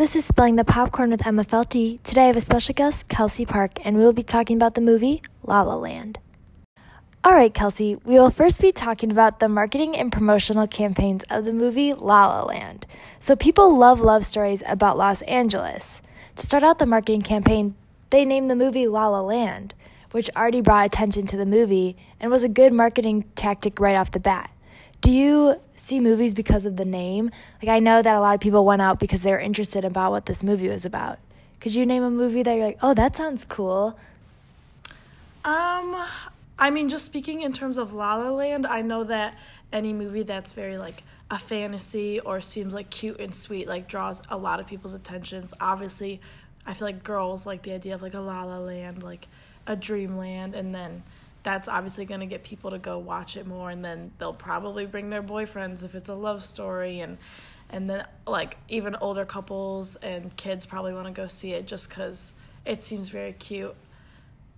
This is Spilling the Popcorn with Emma Felty. Today I have a special guest, Kelsey Park, and we will be talking about the movie La La Land. All right, Kelsey, we will first be talking about the marketing and promotional campaigns of the movie La La Land. So, people love love stories about Los Angeles. To start out the marketing campaign, they named the movie La La Land, which already brought attention to the movie and was a good marketing tactic right off the bat. Do you see movies because of the name? Like, I know that a lot of people went out because they were interested about what this movie was about. Could you name a movie that you're like, oh, that sounds cool? Um, I mean, just speaking in terms of La La Land, I know that any movie that's very like a fantasy or seems like cute and sweet like draws a lot of people's attentions. Obviously, I feel like girls like the idea of like a La La Land, like a dreamland, and then that's obviously going to get people to go watch it more and then they'll probably bring their boyfriends if it's a love story and and then like even older couples and kids probably want to go see it just cuz it seems very cute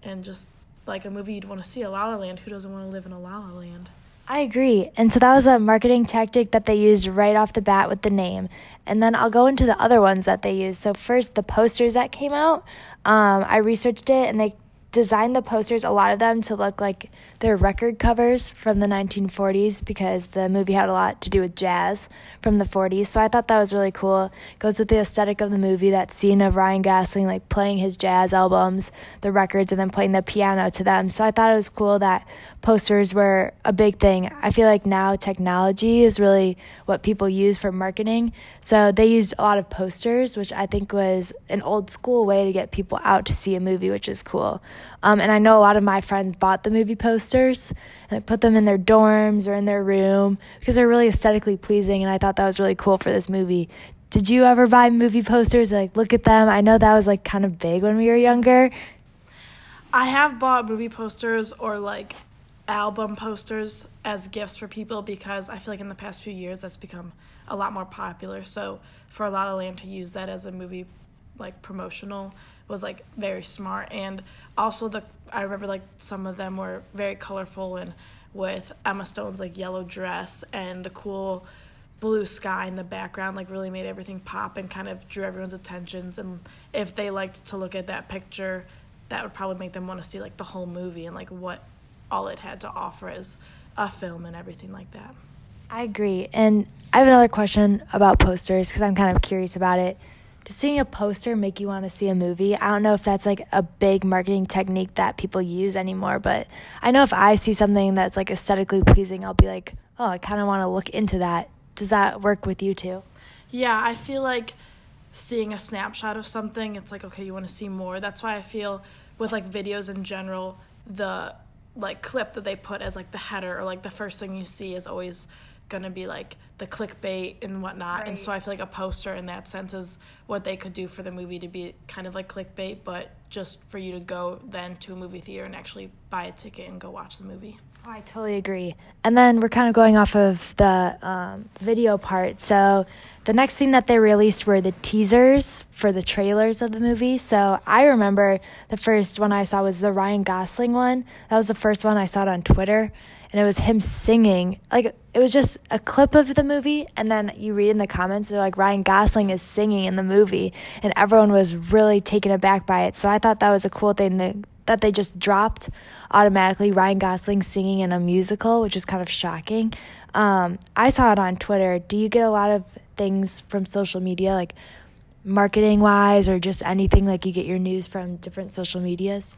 and just like a movie you'd want to see, a La La Land. Who doesn't want to live in a La La Land? I agree. And so that was a marketing tactic that they used right off the bat with the name. And then I'll go into the other ones that they used. So, first, the posters that came out. Um, I researched it and they designed the posters, a lot of them, to look like their record covers from the 1940s because the movie had a lot to do with jazz from the 40s. So I thought that was really cool. It goes with the aesthetic of the movie, that scene of Ryan Gosling like playing his jazz albums, the records, and then playing the piano to them. So I thought it was cool that posters were a big thing. I feel like now technology is really what people use for marketing. So they used a lot of posters, which I think was an old school way to get people out to see a movie, which is cool. Um, and I know a lot of my friends bought the movie posters and put them in their dorms or in their room because they're really aesthetically pleasing. And I thought that was really cool for this movie. Did you ever buy movie posters? Like, look at them. I know that was like kind of big when we were younger. I have bought movie posters or like album posters as gifts for people because I feel like in the past few years that's become a lot more popular. So for La La Land to use that as a movie like promotional was like very smart and also the I remember like some of them were very colorful and with Emma Stone's like yellow dress and the cool blue sky in the background like really made everything pop and kind of drew everyone's attentions and if they liked to look at that picture that would probably make them want to see like the whole movie and like what all it had to offer as a film and everything like that. I agree. And I have another question about posters because I'm kind of curious about it. Does seeing a poster make you want to see a movie? I don't know if that's like a big marketing technique that people use anymore, but I know if I see something that's like aesthetically pleasing, I'll be like, oh, I kind of want to look into that. Does that work with you too? Yeah, I feel like seeing a snapshot of something, it's like, okay, you want to see more. That's why I feel with like videos in general, the like clip that they put as like the header or like the first thing you see is always gonna be like the clickbait and whatnot. Right. And so I feel like a poster in that sense is what they could do for the movie to be kind of like clickbait, but just for you to go then to a movie theater and actually buy a ticket and go watch the movie. Oh, I totally agree. And then we're kind of going off of the um, video part. So the next thing that they released were the teasers for the trailers of the movie. So I remember the first one I saw was the Ryan Gosling one. That was the first one I saw it on Twitter. And it was him singing. Like, it was just a clip of the movie. And then you read in the comments, they're like, Ryan Gosling is singing in the movie. And everyone was really taken aback by it. So I thought that was a cool thing that they just dropped automatically Ryan Gosling singing in a musical, which is kind of shocking. Um, I saw it on Twitter. Do you get a lot of things from social media, like marketing wise, or just anything like you get your news from different social medias?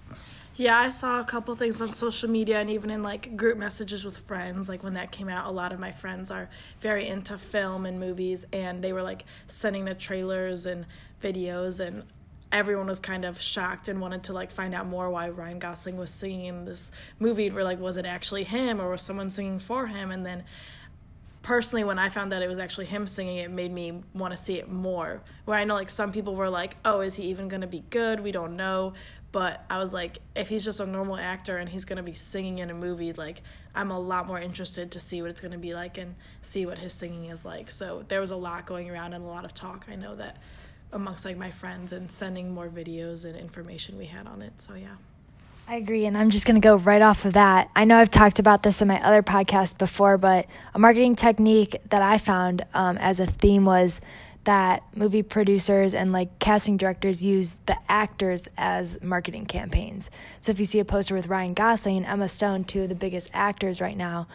Yeah, I saw a couple things on social media and even in like group messages with friends. Like when that came out, a lot of my friends are very into film and movies, and they were like sending the trailers and videos and everyone was kind of shocked and wanted to like find out more why Ryan Gosling was singing in this movie. We're like, was it actually him or was someone singing for him? And then personally, when I found out it was actually him singing, it made me want to see it more. Where I know like some people were like, oh, is he even gonna be good? We don't know. But I was like, if he's just a normal actor and he's gonna be singing in a movie, like I'm a lot more interested to see what it's gonna be like and see what his singing is like. So there was a lot going around and a lot of talk. I know that amongst like my friends and sending more videos and information we had on it. So yeah. I agree, and I'm just going to go right off of that. I know I've talked about this in my other podcast before, but a marketing technique that I found um, as a theme was that movie producers and like casting directors use the actors as marketing campaigns. So if you see a poster with Ryan Gosling and Emma Stone, two of the biggest actors right now,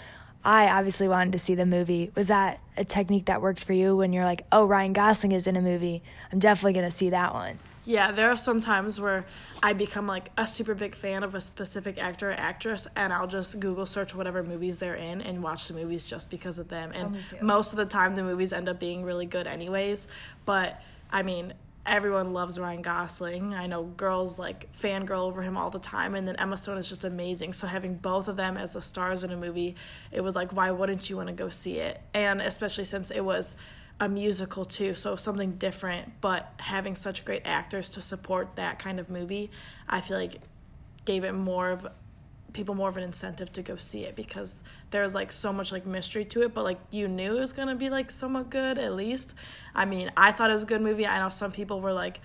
I obviously wanted to see the movie. Was that a technique that works for you when you're like, oh, Ryan Gosling is in a movie? I'm definitely going to see that one. Yeah, there are some times where I become like a super big fan of a specific actor or actress, and I'll just Google search whatever movies they're in and watch the movies just because of them. Oh, and oh, most of the time, the movies end up being really good, anyways. But I mean, everyone loves Ryan Gosling. I know girls like fangirl over him all the time, and then Emma Stone is just amazing. So having both of them as the stars in a movie, it was like, why wouldn't you want to go see it? And especially since it was a musical too, so something different, but having such great actors to support that kind of movie, I feel like gave it more of people more of an incentive to go see it because there's like so much like mystery to it but like you knew it was to be like somewhat good at least. I mean i thought it was a good movie. I know some people were like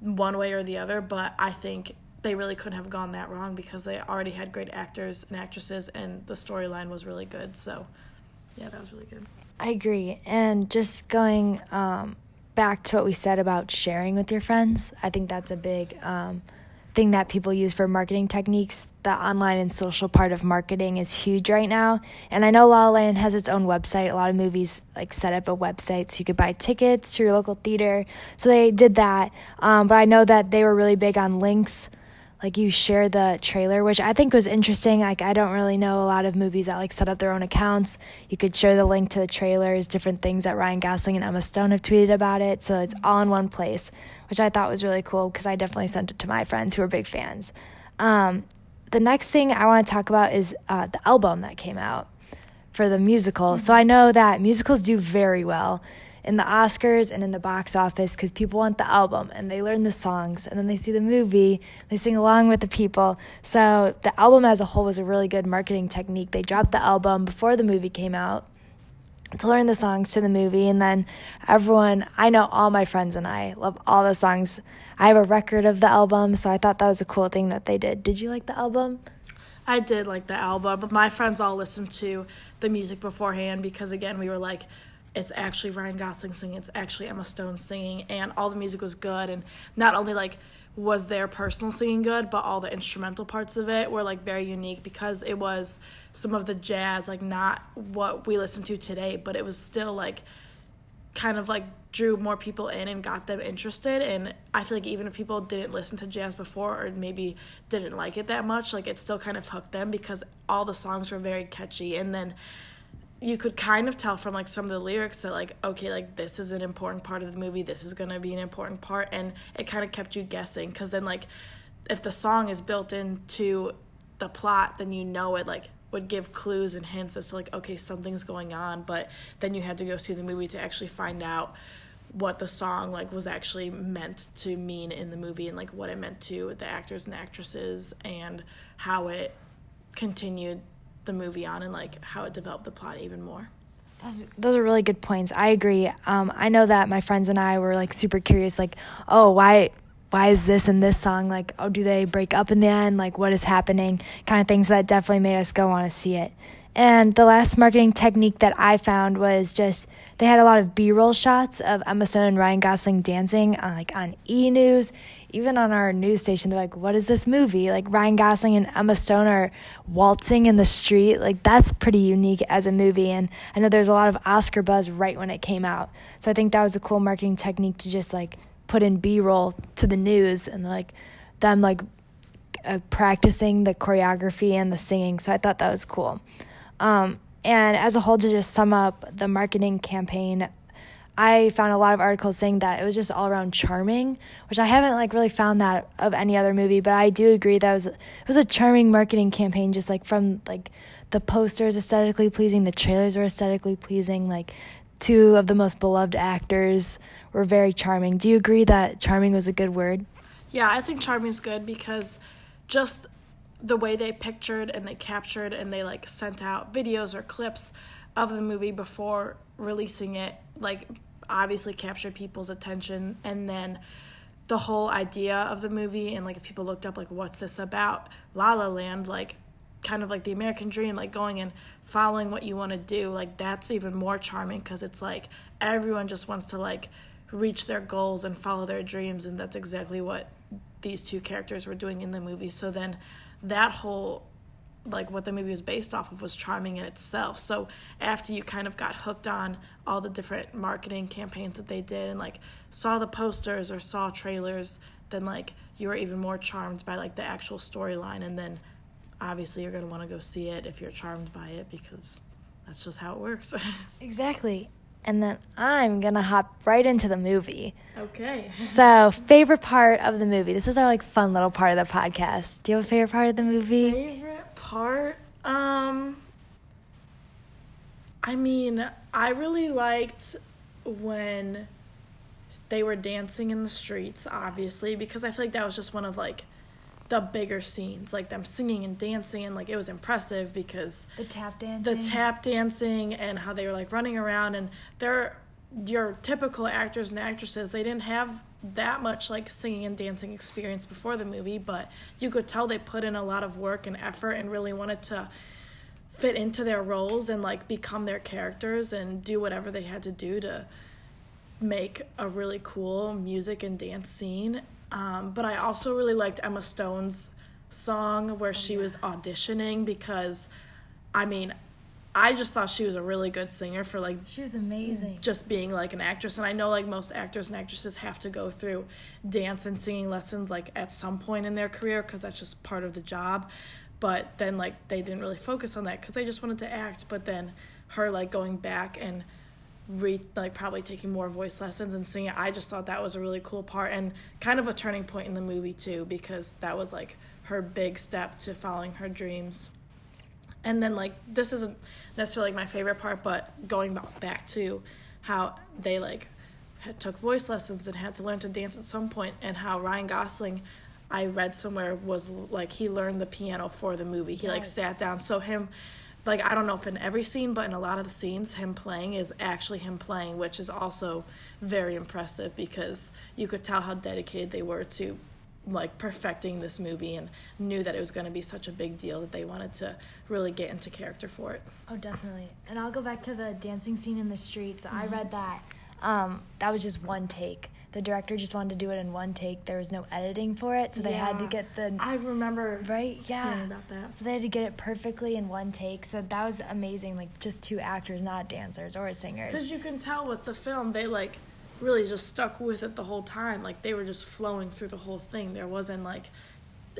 one way or the other but i think they really couldn't have gone that wrong because they already had great actors and actresses and the storyline was really good. So yeah that was really good. I agree. And just going um, back to what we said about sharing with your friends, I think that's a big um, thing that people use for marketing techniques. The online and social part of marketing is huge right now. And I know La La Land has its own website. A lot of movies like set up a website so you could buy tickets to your local theater. So they did that. Um, but I know that they were really big on links like you share the trailer, which I think was interesting. Like I don't really know a lot of movies that like set up their own accounts. You could share the link to the trailers, different things that Ryan Gosling and Emma Stone have tweeted about it, so it's all in one place, which I thought was really cool because I definitely sent it to my friends who are big fans. Um, the next thing I want to talk about is uh, the album that came out for the musical. Mm-hmm. So I know that musicals do very well in the Oscars and in the box office because people want the album and they learn the songs and then they see the movie, they sing along with the people. So the album as a whole was a really good marketing technique. They dropped the album before the movie came out to learn the songs to the movie and then everyone I know all my friends and I love all the songs. I have a record of the album, so I thought that was a cool thing that they did. Did you like the album? I did like the album, but my friends all listened to the music beforehand because again, we were like it's actually Ryan Gosling singing, it's actually Emma Stone singing, and all the music was good. And not only like was their personal singing good, but all the instrumental parts of it were like very unique because it was some of the jazz, like not what we listen to today, but it was still like kind of like drew more people in and got them interested and i feel like even if people didn't listen to jazz before or maybe didn't like it that much like it still kind of hooked them because all the songs were very catchy and then you could kind of tell from like some of the lyrics that like okay like this is an important part of the movie this is going to be an important part and it kind of kept you guessing cuz then like if the song is built into the plot then you know it like would give clues and hints as to like okay something's going on but then you had to go see the movie to actually find out what the song like was actually meant to mean in the movie and like what it meant to the actors and actresses and how it continued the movie on and like how it developed the plot even more. Those, those are really good points. I agree. Um, I know that my friends and I were like super curious, like, oh, why, why is this and this song like? Oh, do they break up in the end? Like, what is happening? Kind of things that definitely made us go want to see it. And the last marketing technique that I found was just they had a lot of B-roll shots of Emma Stone and Ryan Gosling dancing, on, like on E News, even on our news station. They're like, "What is this movie?" Like Ryan Gosling and Emma Stone are waltzing in the street. Like that's pretty unique as a movie. And I know there's a lot of Oscar buzz right when it came out. So I think that was a cool marketing technique to just like put in B-roll to the news and like them like uh, practicing the choreography and the singing. So I thought that was cool. Um, and as a whole, to just sum up the marketing campaign, I found a lot of articles saying that it was just all around charming, which I haven't like really found that of any other movie, but I do agree that it was it was a charming marketing campaign, just like from like the posters aesthetically pleasing, the trailers were aesthetically pleasing, like two of the most beloved actors were very charming. Do you agree that charming was a good word? Yeah, I think charming is good because just the way they pictured and they captured and they like sent out videos or clips of the movie before releasing it like obviously captured people's attention. And then the whole idea of the movie and like if people looked up like what's this about? La la land like kind of like the american dream like going and following what you want to do like that's even more charming because it's like everyone just wants to like reach their goals and follow their dreams and that's exactly what these two characters were doing in the movie. So then that whole like what the movie was based off of was charming in itself. So after you kind of got hooked on all the different marketing campaigns that they did and like saw the posters or saw trailers then like you were even more charmed by like the actual storyline. And then obviously you're going to want to go see it if you're charmed by it because that's just how it works. Exactly. And then I'm to hop right into the movie. okay So, favorite part of the movie. This is our like fun little part of the podcast. Do you have a favorite part of the movie? favorite part um i mean i really liked when they were dancing in the streets obviously because i feel like that was just one of like the bigger scenes like them singing and dancing and like it was impressive because The tap dancing. the tap dancing and how they were like running around and they're your typical actors and actresses they didn't have that much like singing and dancing experience before the movie but you could tell they put in a lot of work and effort and really wanted to fit into their roles and like become their characters and do whatever they had to do to make a really cool music and dance scene. Um, but I also really liked Emma Stone's song where she was auditioning because, I mean, I just thought she was a really good singer for like She was amazing. just being like an actress. And i know like most actors and actresses have to go through dance and singing lessons like at some point in their career because that's just part of the job. But then like they didn't really focus on that because they just wanted to act. But then her like going back and re like probably taking more voice lessons and singing i just thought that was a really cool part and kind of a turning point in the movie too because that was like her big step to following her dreams. And then like this isn't necessarily like my favorite part but going back to how they like had, took voice lessons and had to learn to dance at some point and how ryan gosling i read somewhere was like he learned the piano for the movie. He like sat down. So him like i don't know if in every scene but in a lot of the scenes him playing is actually him playing which is also very impressive because you could tell how dedicated they were to like perfecting this movie and knew that it was going to be such a big deal that they wanted to really get into character for it. Oh, definitely. And I'll go back to the dancing scene in the streets. I read that. Um, that was just one take. The director just wanted to do it in one take. There was no editing for it, so they had to get the I remember right. Yeah. about that. So they had to get it perfectly in one take. So that was amazing. Like just two actors, not dancers or singers. Because you can tell with the film, they like really just stuck with it the whole time. Like they were just flowing through the whole thing. There wasn't like,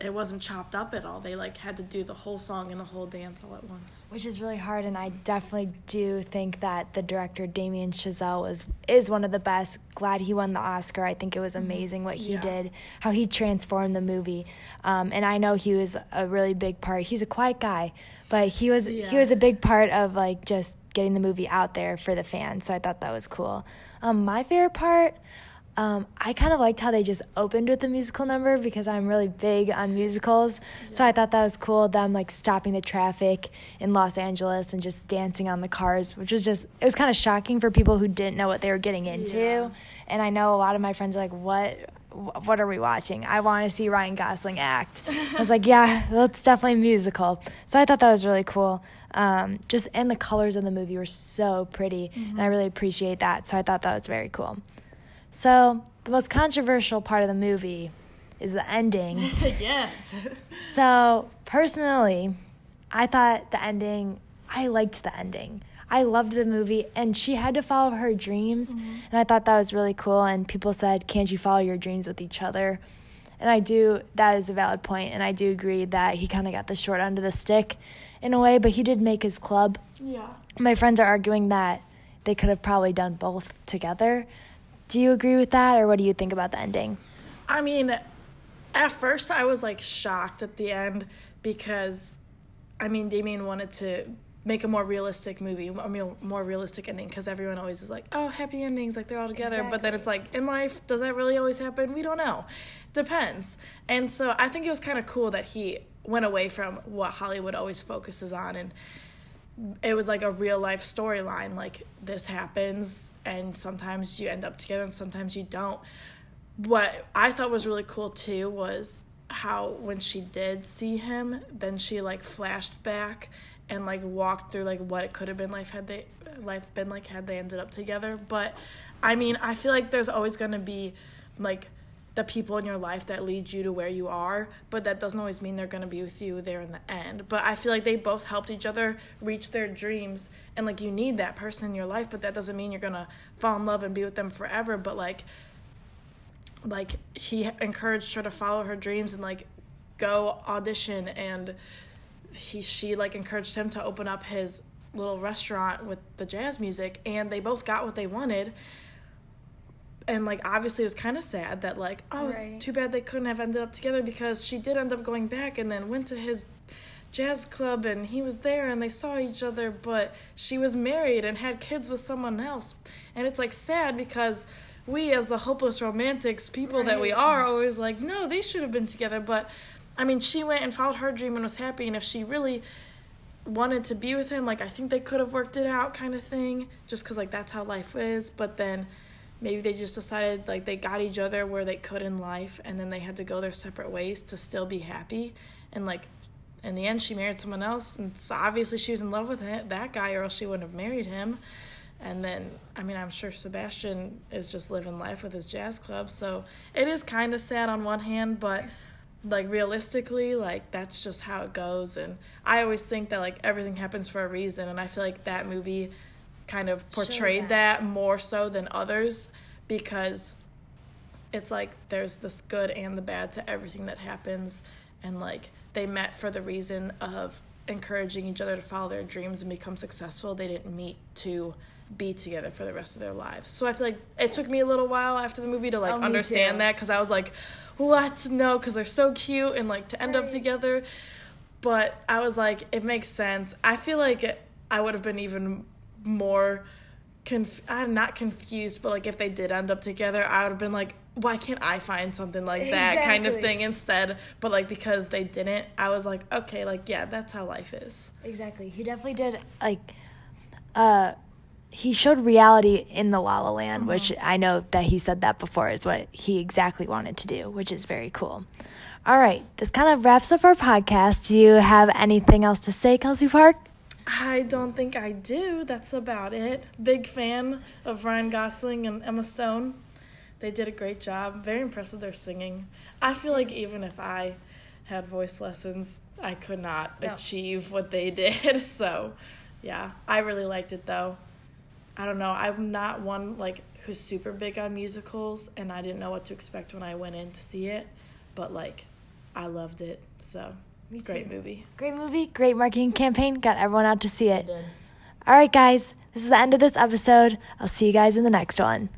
it wasn't chopped up at all. They like had to do the whole song and the whole dance all at once. which is really hard and i definitely do think that the director damien chazelle was is one of the best. Glad he won the oscar. I think it was amazing what he Yeah. did how he transformed the movie. Um, and i know he was a really big part. He's a quiet guy but he was he was a big part of like just getting the movie out there for the fans so i thought that was cool. Um, my favorite part um, I kind of liked how they just opened with the musical number because I'm really big on musicals. So I thought that was cool. Them like stopping the traffic in Los Angeles and just dancing on the cars, which was just it was kind of shocking for people who didn't know what they were getting into. Yeah. And I know a lot of my friends are like, "What? What are we watching? I want to see Ryan Gosling act." I was like, "Yeah, that's definitely musical." So I thought that was really cool. Um, just and the colors in the movie were so pretty, and I really appreciate that. So I thought that was very cool. So, the most controversial part of the movie is the ending. yes. so, personally, I thought the ending, I liked the ending. I loved the movie, and she had to follow her dreams, mm-hmm. and I thought that was really cool. And people said, Can't you follow your dreams with each other? And I do, that is a valid point, and I do agree that he kind of got the short end of the stick in a way, but he did make his club Yeah. my friends are arguing that they could have probably done both together. Do you agree with that, or what do you think about the ending? I mean, at first I was like shocked at the end because, I mean, Damien wanted to make a more realistic movie, a more more realistic ending because everyone always is like, oh, happy endings, like they're all together. But then it's like, in life, does that really always happen? We don't know. Depends. And so I think it was kind of cool that he went away from what Hollywood always focuses on and it was like a real life storyline like this happens and sometimes you end up together and sometimes you don't what i thought was really cool too was how when she did see him then she like flashed back and like walked through like what it could have been life had they life been like had they ended up together. But I mean, I feel like there's always gonna be like the people in your life that lead you to where you are, but that doesn't always mean they're going to be with you there in the end. But I feel like they both helped each other reach their dreams and like you need that person in your life, but that doesn't mean you're going to fall in love and be with them forever, but like like he encouraged her to follow her dreams and like go audition and he she like encouraged him to open up his little restaurant with the jazz music and they both got what they wanted and like obviously it was kind of sad that like oh Right. too bad they couldn't have ended up together because she did end up going back and then went to his jazz club and he was there and they saw each other but she was married and had kids with someone else. And it's like sad because we as the hopeless romantics people that we are always like no they should have been together. But i mean she went and followed her dream and was happy. And if she really wanted to be with him like i think they could have worked it out kind of thing just because like that's how life is. But then maybe they just decided like they got each other where they could in life and then they had to go their separate ways to still be happy. And like in the end she married someone else and so obviously she was in love with it, that guy or else she wouldn't have married him. And then i mean i'm sure sebastian is just living life with his jazz club so it is kind of sad on one hand but like realistically like that's just how it goes. And i always think that like everything happens for a reason and i feel like that movie kind of portrayed that. that more so than others because it's like there's this good and the bad to everything that happens. And like they met for the reason of encouraging each other to follow their dreams and become successful. They didn't meet to be together for the rest of their lives. So i feel like it took me a little while after the movie to like Oh, understand too. that because i was like what? No because they're so cute and like to end up together. But i was like it makes sense. I feel like i would have been even more conf- I'm not confused, but like if they did end up together, I would have been like, why can't I find something like that kind of thing instead? But like because they didn't, I was like, okay, like yeah, that's how life is. Exactly. He definitely did like uh he showed reality in the La La Land, which I know that he said that before is what he exactly wanted to do, which is very cool. All right, this kind of wraps up our podcast. Do you have anything else to say, Kelsey Park? I don't think I do. That's about it. Big fan of Ryan Gosling and Emma Stone. They did a great job. Very impressed with their singing. I feel like even if I had voice lessons, I could not No. achieve what they did. So, yeah, I really liked it though. I don't know. I'm not one like who's super big on musicals, and I didn't know what to expect when I went in to see it. But like, I loved it. So, Me great too. movie. Great movie, great marketing campaign, got everyone out to see it. All right, guys, this is the end of this episode. I'll see you guys in the next one.